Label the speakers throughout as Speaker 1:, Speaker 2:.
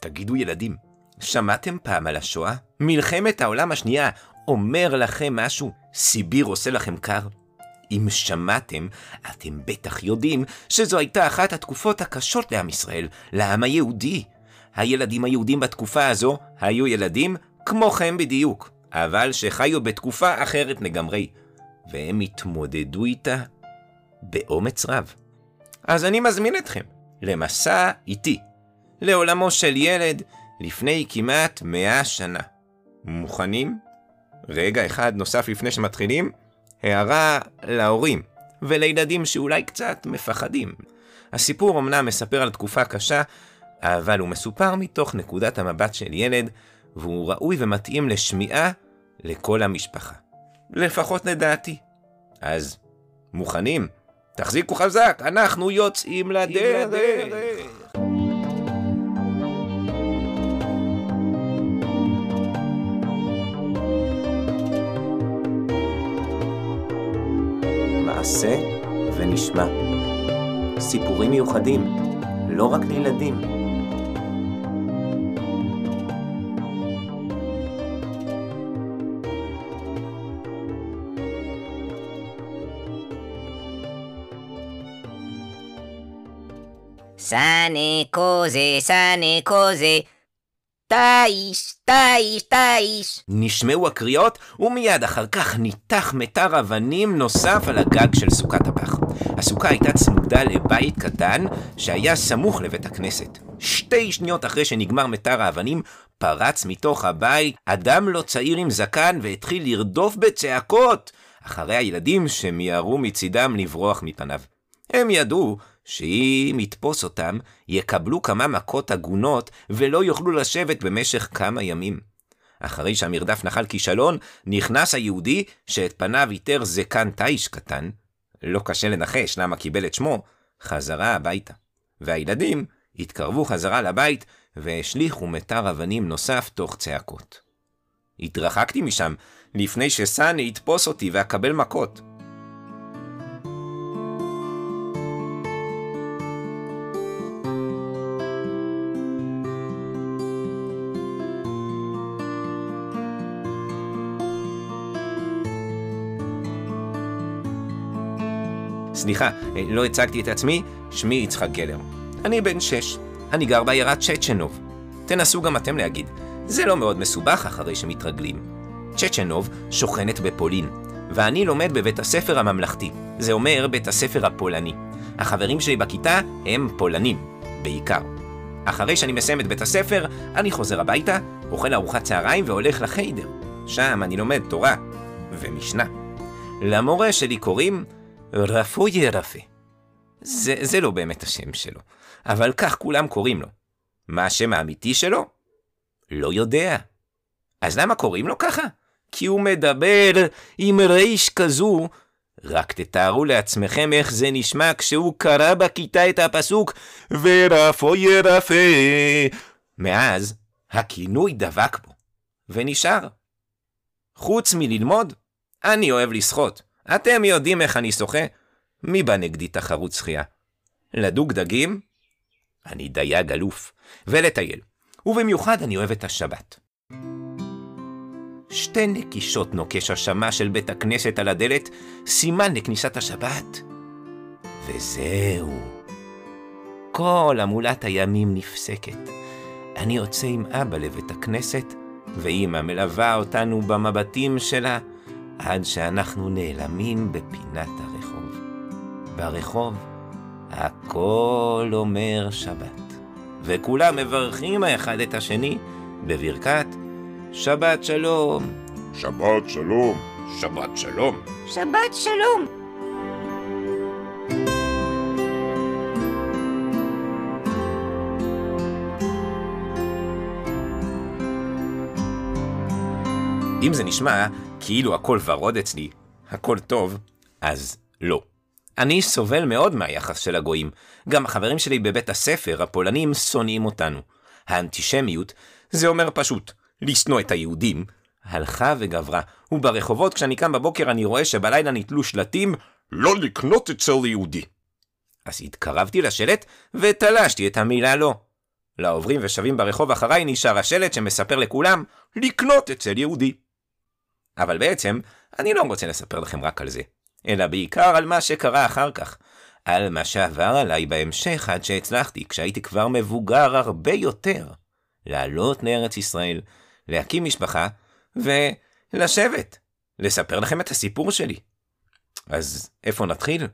Speaker 1: תגידו ילדים, שמעתם פעם על השואה? מלחמת העולם השנייה אומר לכם משהו? סיביר עושה לכם קר? אם שמעתם, אתם בטח יודעים שזו הייתה אחת התקופות הקשות לעם ישראל, לעם היהודי. הילדים היהודים בתקופה הזו היו ילדים כמוכם בדיוק, אבל שחיו בתקופה אחרת לגמרי, והם התמודדו איתה באומץ רב. אז אני מזמין אתכם למסע איתי, לעולמו של ילד לפני כמעט מאה שנה. מוכנים? רגע אחד נוסף לפני שמתחילים, הערה להורים ולילדים שאולי קצת מפחדים. הסיפור אמנם מספר על תקופה קשה, אבל הוא מסופר מתוך נקודת המבט של ילד, והוא ראוי ומתאים לשמיעה לכל המשפחה. לפחות לדעתי. אז, מוכנים? תחזיקו חזק, אנחנו יוצאים לדרך. מעשה ונשמע. סיפורים מיוחדים, לא רק לילדים.
Speaker 2: סנה קוזה, סנה קוזה. תיש, תיש, תיש.
Speaker 1: נשמעו הקריאות, ומיד אחר כך ניתח מטר אבנים נוסף על הגג של סוכת הפח. הסוכה הייתה צמודה לבית קטן שהיה סמוך לבית הכנסת. שתי שניות אחרי שנגמר מטר האבנים, פרץ מתוך הבית אדם לא צעיר עם זקן והתחיל לרדוף בצעקות אחרי הילדים שמיהרו מצידם לברוח מפניו. הם ידעו שאם יתפוס אותם, יקבלו כמה מכות הגונות ולא יוכלו לשבת במשך כמה ימים. אחרי שהמרדף נחל כישלון, נכנס היהודי שאת פניו איתר זקן תיש קטן, לא קשה לנחש למה קיבל את שמו, חזרה הביתה. והילדים התקרבו חזרה לבית והשליכו מטר אבנים נוסף תוך צעקות. התרחקתי משם לפני שסני יתפוס אותי ואקבל מכות. סליחה, לא הצגתי את עצמי, שמי יצחק גלר. אני בן שש, אני גר בעיירת צ'צ'נוב. תנסו גם אתם להגיד, זה לא מאוד מסובך אחרי שמתרגלים. צ'צ'נוב שוכנת בפולין, ואני לומד בבית הספר הממלכתי, זה אומר בית הספר הפולני. החברים שלי בכיתה הם פולנים, בעיקר. אחרי שאני מסיים את בית הספר, אני חוזר הביתה, אוכל ארוחת צהריים והולך לחיידר. שם אני לומד תורה ומשנה. למורה שלי קוראים רפוי רפה. זה, זה לא באמת השם שלו, אבל כך כולם קוראים לו. מה השם האמיתי שלו? לא יודע. אז למה קוראים לו ככה? כי הוא מדבר עם ריש כזו. רק תתארו לעצמכם איך זה נשמע כשהוא קרא בכיתה את הפסוק ורפוי רפה. מאז הכינוי דבק בו, ונשאר. חוץ מללמוד, אני אוהב לשחות. אתם יודעים איך אני שוחה? מי בא נגדי תחרות שחייה? לדוג דגים? אני דייג אלוף. ולטייל. ובמיוחד אני אוהב את השבת. שתי נקישות נוקש השמה של בית הכנסת על הדלת, סימן לכניסת השבת. וזהו. כל המולת הימים נפסקת. אני יוצא עם אבא לבית הכנסת, ואימא מלווה אותנו במבטים שלה, עד שאנחנו נעלמים בפינת הרחוב. ברחוב הכל אומר שבת, וכולם מברכים האחד את השני בברכת שבת שלום.
Speaker 3: שבת שלום.
Speaker 1: שבת שלום.
Speaker 2: שבת שלום.
Speaker 1: אם זה נשמע כאילו הכל ורוד אצלי, הכל טוב, אז לא. אני סובל מאוד מהיחס של הגויים. גם החברים שלי בבית הספר, הפולנים, שונאים אותנו. האנטישמיות, זה אומר פשוט, לשנוא את היהודים, הלכה וגברה. וברחובות, כשאני קם בבוקר, אני רואה שבלילה נתלו שלטים, לא לקנות אצל יהודי. אז התקרבתי לשלט ותלשתי את המילה לא. לעוברים ושבים ברחוב אחריי נשאר השלט שמספר לכולם לקנות אצל יהודי. אבל בעצם, אני לא רוצה לספר לכם רק על זה, אלא בעיקר על מה שקרה אחר כך. על מה שעבר עליי בהמשך עד שהצלחתי, כשהייתי כבר מבוגר הרבה יותר, לעלות לארץ ישראל, להקים משפחה, ולשבת, לספר לכם את הסיפור שלי. אז איפה נתחיל?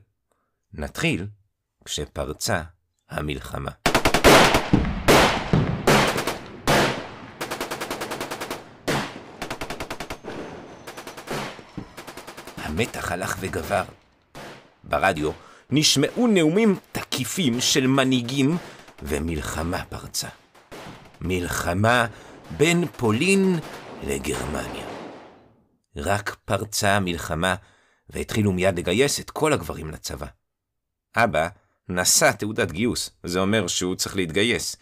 Speaker 1: נתחיל כשפרצה המלחמה. המתח הלך וגבר. ברדיו נשמעו נאומים תקיפים של מנהיגים, ומלחמה פרצה. מלחמה בין פולין לגרמניה. רק פרצה המלחמה, והתחילו מיד לגייס את כל הגברים לצבא. אבא נשא תעודת גיוס, זה אומר שהוא צריך להתגייס.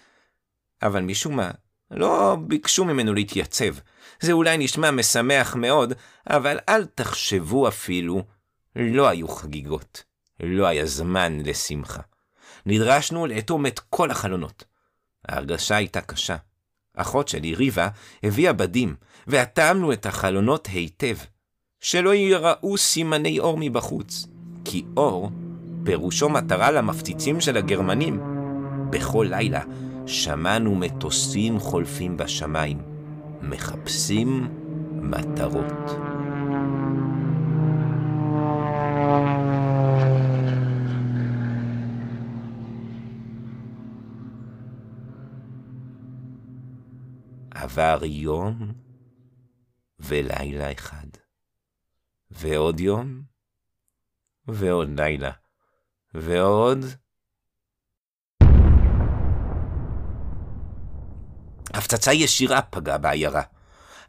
Speaker 1: אבל משום מה, לא ביקשו ממנו להתייצב. זה אולי נשמע משמח מאוד, אבל אל תחשבו אפילו, לא היו חגיגות. לא היה זמן לשמחה. נדרשנו לאטום את כל החלונות. ההרגשה הייתה קשה. אחות שלי, ריבה, הביאה בדים, ואטמנו את החלונות היטב, שלא ייראו סימני אור מבחוץ, כי אור פירושו מטרה למפציצים של הגרמנים. בכל לילה שמענו מטוסים חולפים בשמיים, מחפשים מטרות. עבר יום ולילה אחד, ועוד יום ועוד לילה, ועוד... הפצצה ישירה פגעה בעיירה.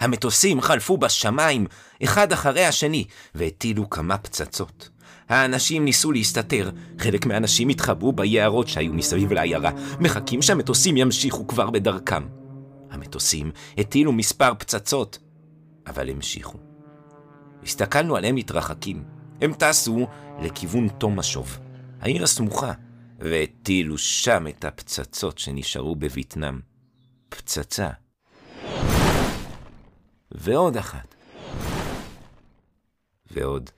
Speaker 1: המטוסים חלפו בשמיים, אחד אחרי השני, והטילו כמה פצצות. האנשים ניסו להסתתר, חלק מהאנשים התחבאו ביערות שהיו מסביב לעיירה, מחכים שהמטוסים ימשיכו כבר בדרכם. המטוסים הטילו מספר פצצות, אבל המשיכו. הסתכלנו עליהם מתרחקים. הם טסו לכיוון תומשוב, העיר הסמוכה, והטילו שם את הפצצות שנשארו בבטנם. פצצה. ועוד אחת. ועוד.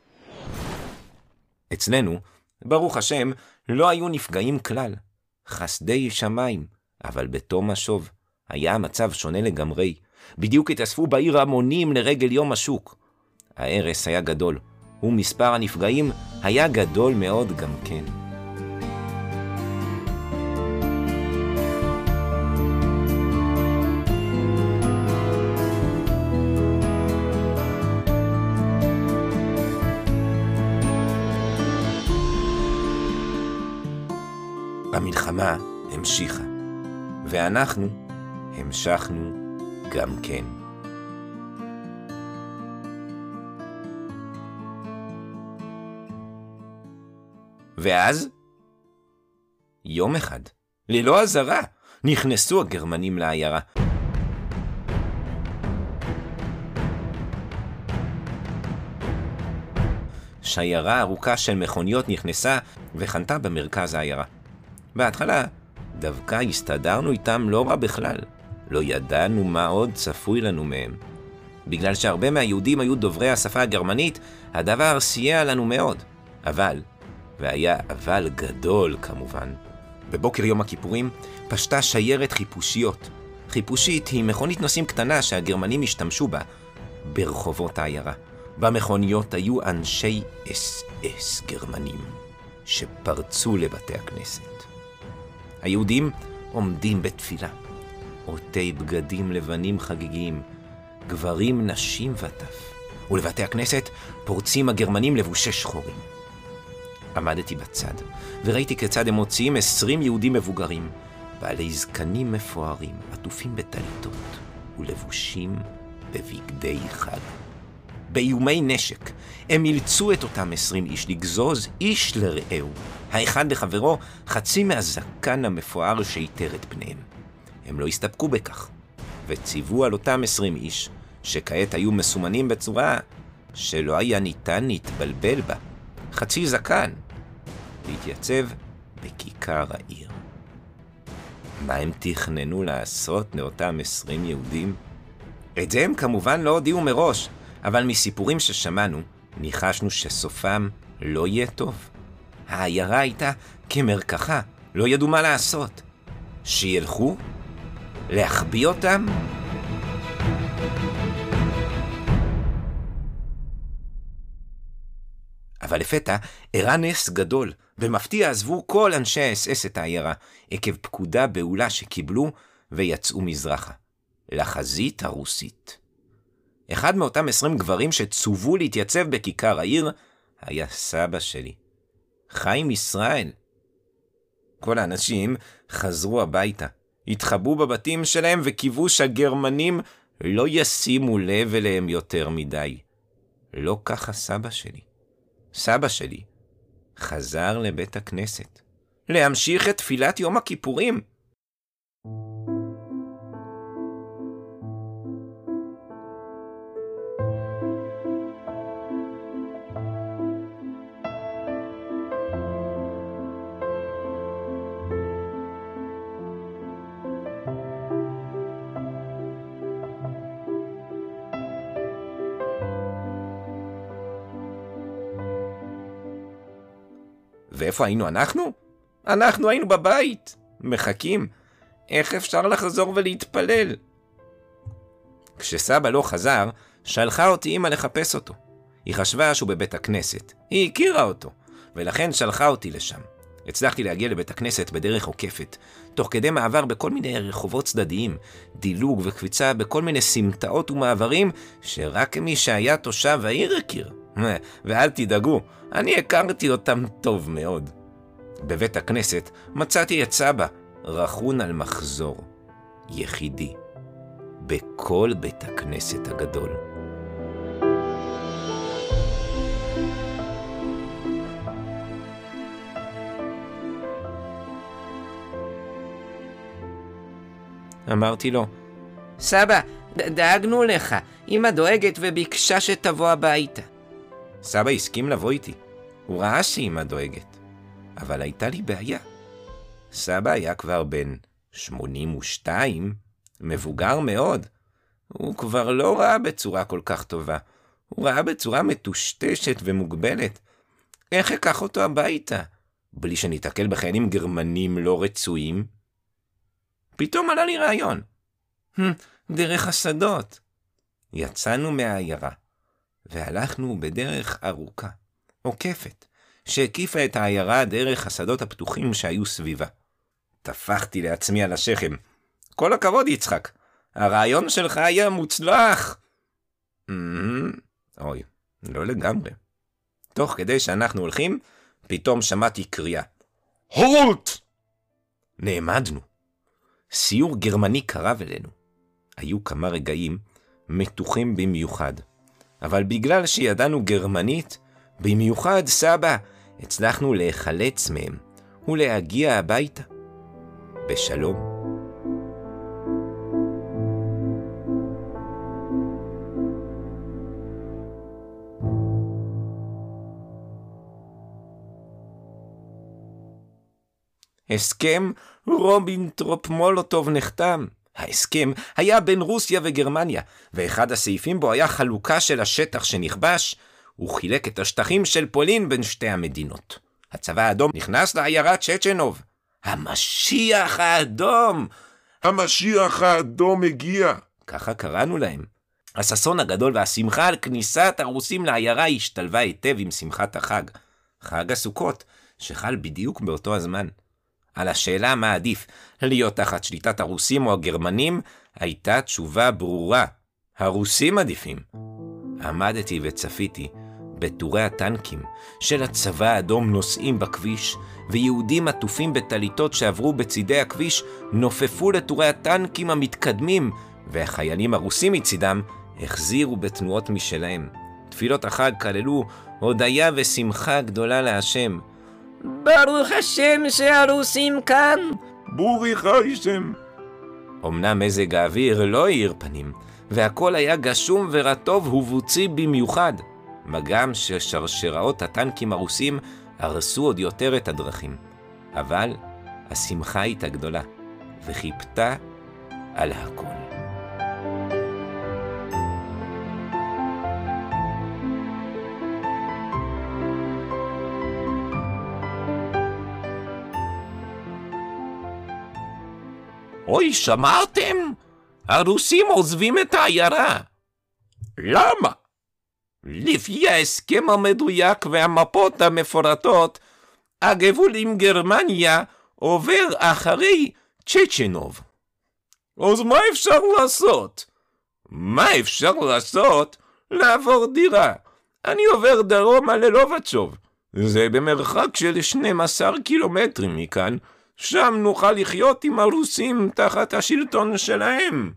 Speaker 1: אצלנו, ברוך השם, לא היו נפגעים כלל. חסדי שמיים, אבל בתום השוב. היה המצב שונה לגמרי. בדיוק התאספו בעיר המונים לרגל יום השוק. ההרס היה גדול, ומספר הנפגעים היה גדול מאוד גם כן. המלחמה המשיכה, ואנחנו המשכנו גם כן. ואז, יום אחד, ללא אזהרה, נכנסו הגרמנים לעיירה. שיירה ארוכה של מכוניות נכנסה וחנתה במרכז העיירה. בהתחלה, דווקא הסתדרנו איתם לא רע בכלל. לא ידענו מה עוד צפוי לנו מהם. בגלל שהרבה מהיהודים היו דוברי השפה הגרמנית, הדבר סייע לנו מאוד. אבל, והיה אבל גדול כמובן, בבוקר יום הכיפורים פשטה שיירת חיפושיות. חיפושית היא מכונית נוסעים קטנה שהגרמנים השתמשו בה ברחובות העיירה. במכוניות היו אנשי אס אס גרמנים שפרצו לבתי הכנסת. היהודים עומדים בתפילה. עוטי בגדים לבנים חגיגיים, גברים, נשים וטף. ולבתי הכנסת פורצים הגרמנים לבושי שחורים. עמדתי בצד, וראיתי כיצד הם מוציאים עשרים יהודים מבוגרים, בעלי זקנים מפוארים, עטופים בטליתות, ולבושים בבגדי חג. באיומי נשק, הם אילצו את אותם עשרים איש לגזוז איש לרעהו, האחד לחברו חצי מהזקן המפואר שעיטר את פניהם. הם לא הסתפקו בכך, וציוו על אותם עשרים איש, שכעת היו מסומנים בצורה שלא היה ניתן להתבלבל בה, חצי זקן, להתייצב בכיכר העיר. מה הם תכננו לעשות לאותם עשרים יהודים? את זה הם כמובן לא הודיעו מראש, אבל מסיפורים ששמענו, ניחשנו שסופם לא יהיה טוב. העיירה הייתה כמרקחה, לא ידעו מה לעשות. שילכו? להחביא אותם? אבל לפתע אירע נס גדול. במפתיע עזבו כל אנשי האס-אס את העיירה, עקב פקודה בהולה שקיבלו ויצאו מזרחה. לחזית הרוסית. אחד מאותם עשרים גברים שצוו להתייצב בכיכר העיר, היה סבא שלי. חיים ישראל. כל האנשים חזרו הביתה, התחבאו בבתים שלהם וקיוו שהגרמנים לא ישימו לב אליהם יותר מדי. לא ככה סבא שלי. סבא שלי חזר לבית הכנסת, להמשיך את תפילת יום הכיפורים. ואיפה היינו אנחנו? אנחנו היינו בבית, מחכים. איך אפשר לחזור ולהתפלל? כשסבא לא חזר, שלחה אותי אמא לחפש אותו. היא חשבה שהוא בבית הכנסת. היא הכירה אותו, ולכן שלחה אותי לשם. הצלחתי להגיע לבית הכנסת בדרך עוקפת, תוך כדי מעבר בכל מיני רחובות צדדיים, דילוג וקפיצה בכל מיני סמטאות ומעברים, שרק מי שהיה תושב העיר הכיר. ואל תדאגו, אני הכרתי אותם טוב מאוד. בבית הכנסת מצאתי את סבא, רכון על מחזור, יחידי, בכל בית הכנסת הגדול. אמרתי לו, סבא, דאגנו לך, אמא דואגת וביקשה שתבוא הביתה. סבא הסכים לבוא איתי. הוא ראה שאמא דואגת. אבל הייתה לי בעיה. סבא היה כבר בן 82, מבוגר מאוד. הוא כבר לא ראה בצורה כל כך טובה. הוא ראה בצורה מטושטשת ומוגבלת. איך אקח אותו הביתה? בלי שניתקל בחיילים גרמנים לא רצויים? פתאום עלה לי רעיון. דרך השדות. יצאנו מהעיירה. והלכנו בדרך ארוכה, עוקפת, שהקיפה את העיירה דרך השדות הפתוחים שהיו סביבה. טפחתי לעצמי על השכם. כל הכבוד, יצחק, הרעיון שלך היה מוצלח. Mm-hmm. אוי, לא לגמרי. תוך כדי שאנחנו הולכים, פתאום שמעתי קריאה. הולט! נעמדנו. סיור גרמני קרב אלינו. היו כמה רגעים מתוחים במיוחד. אבל בגלל שידענו גרמנית, במיוחד סבא, הצלחנו להיחלץ מהם ולהגיע הביתה. בשלום. הסכם ריבנטרופ מולוטוב נחתם. ההסכם היה בין רוסיה וגרמניה, ואחד הסעיפים בו היה חלוקה של השטח שנכבש, הוא חילק את השטחים של פולין בין שתי המדינות. הצבא האדום נכנס לעיירה צ'צ'נוב. המשיח האדום!
Speaker 3: המשיח האדום הגיע!
Speaker 1: ככה קראנו להם. הששון הגדול והשמחה על כניסת הרוסים לעיירה השתלבה היטב עם שמחת החג. חג הסוכות, שחל בדיוק באותו הזמן. על השאלה מה עדיף, להיות תחת שליטת הרוסים או הגרמנים, הייתה תשובה ברורה, הרוסים עדיפים. עמדתי וצפיתי בטורי הטנקים של הצבא האדום נוסעים בכביש, ויהודים עטופים בטליתות שעברו בצידי הכביש נופפו לטורי הטנקים המתקדמים, והחיילים הרוסים מצידם החזירו בתנועות משלהם. תפילות החג כללו הודיה ושמחה גדולה להשם.
Speaker 2: ברוך השם שהרוסים כאן.
Speaker 3: בורי חיישם.
Speaker 1: אמנם מזג האוויר לא האיר פנים, והכל היה גשום ורטוב ובוצי במיוחד, מה גם ששרשראות הטנקים הרוסים הרסו עוד יותר את הדרכים. אבל השמחה הייתה גדולה. וחיפתה על הכל. אוי, שמעתם? הרוסים עוזבים את העיירה. למה? לפי ההסכם המדויק והמפות המפורטות, הגבול עם גרמניה עובר אחרי צ'צ'נוב. אז מה אפשר לעשות? מה אפשר לעשות? לעבור דירה. אני עובר דרומה ללובצ'וב. זה במרחק של 12 קילומטרים מכאן, שם נוכל לחיות עם הרוסים תחת השלטון שלהם.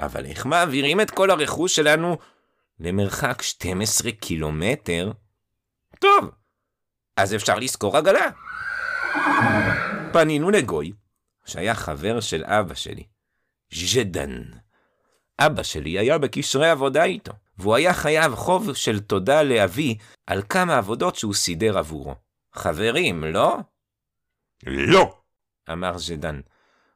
Speaker 1: אבל איך מעבירים את כל הרכוש שלנו למרחק 12 קילומטר? טוב, אז אפשר לשכור עגלה. פנינו לגוי, שהיה חבר של אבא שלי, ז'דן. אבא שלי היה בקשרי עבודה איתו, והוא היה חייב חוב של תודה לאבי על כמה עבודות שהוא סידר עבורו. חברים, לא?
Speaker 3: לא.
Speaker 1: אמר ז'דן.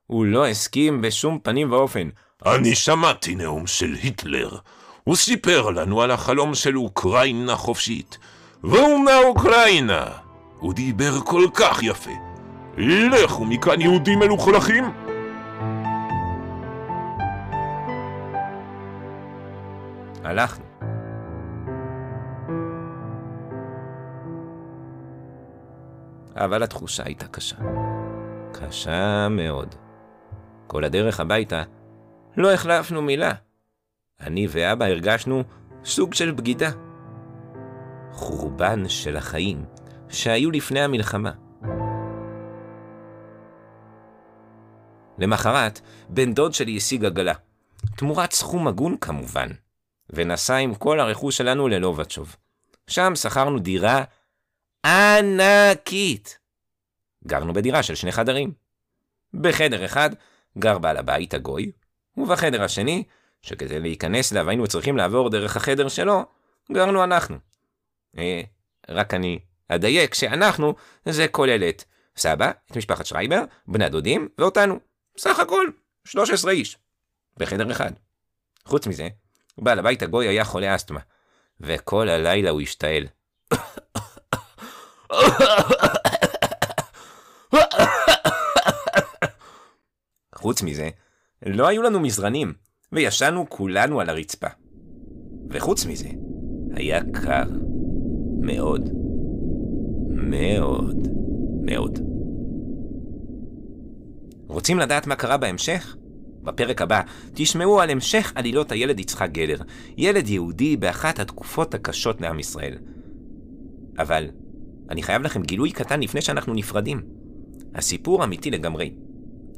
Speaker 1: הוא לא הסכים בשום פנים ואופן.
Speaker 3: אני שמעתי נאום של היטלר. הוא סיפר לנו על החלום של אוקראינה חופשית. והוא מאוקראינה. הוא דיבר כל כך יפה. לכו מכאן יהודים מלוכלכים.
Speaker 1: הלכנו. אבל התחושה הייתה קשה. קשה מאוד. כל הדרך הביתה לא החלפנו מילה. אני ואבא הרגשנו סוג של בגידה. חורבן של החיים שהיו לפני המלחמה. למחרת, בן דוד שלי השיג עגלה. תמורת סכום הגון כמובן. ונסע עם כל הרכוש שלנו ללובצ'וב. שם שכרנו דירה ענקית. גרנו בדירה של שני חדרים. בחדר אחד גר בעל הבית הגוי, ובחדר השני, שכדי להיכנס אליו היינו צריכים לעבור דרך החדר שלו, גרנו אנחנו. אה, רק אני אדייק שאנחנו זה כולל את סבא, את משפחת שרייבר, בני הדודים ואותנו. סך הכל 13 איש. בחדר אחד. חוץ מזה, בעל הבית הגוי היה חולה אסתמה, וכל הלילה הוא השתעל. חוץ מזה, לא היו לנו מזרנים, וישנו כולנו על הרצפה. וחוץ מזה, היה קר. מאוד. מאוד. מאוד. רוצים לדעת מה קרה בהמשך? בפרק הבא תשמעו על המשך עלילות הילד יצחק גלר, ילד יהודי באחת התקופות הקשות לעם ישראל. אבל אני חייב לכם גילוי קטן לפני שאנחנו נפרדים. הסיפור אמיתי לגמרי.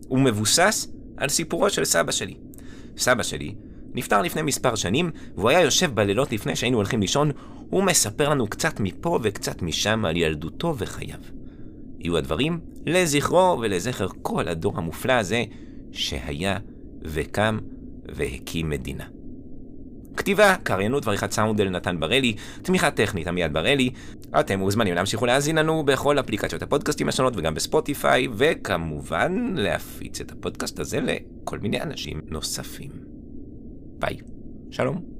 Speaker 1: הוא מבוסס על סיפורו של סבא שלי. סבא שלי נפטר לפני מספר שנים, והוא היה יושב בלילות לפני שהיינו הולכים לישון, הוא מספר לנו קצת מפה וקצת משם על ילדותו וחייו. יהיו הדברים לזכרו ולזכר כל הדור המופלא הזה שהיה וקם והקים מדינה. כתיבה, קריינות ועריכת סאונד אל נתן בראלי, תמיכה טכנית עמיעד בראלי. אתם מוזמנים להמשיך ולהאזין לנו בכל אפליקציות הפודקאסטים השונות וגם בספוטיפיי, וכמובן להפיץ את הפודקאסט הזה לכל מיני אנשים נוספים. ביי. שלום.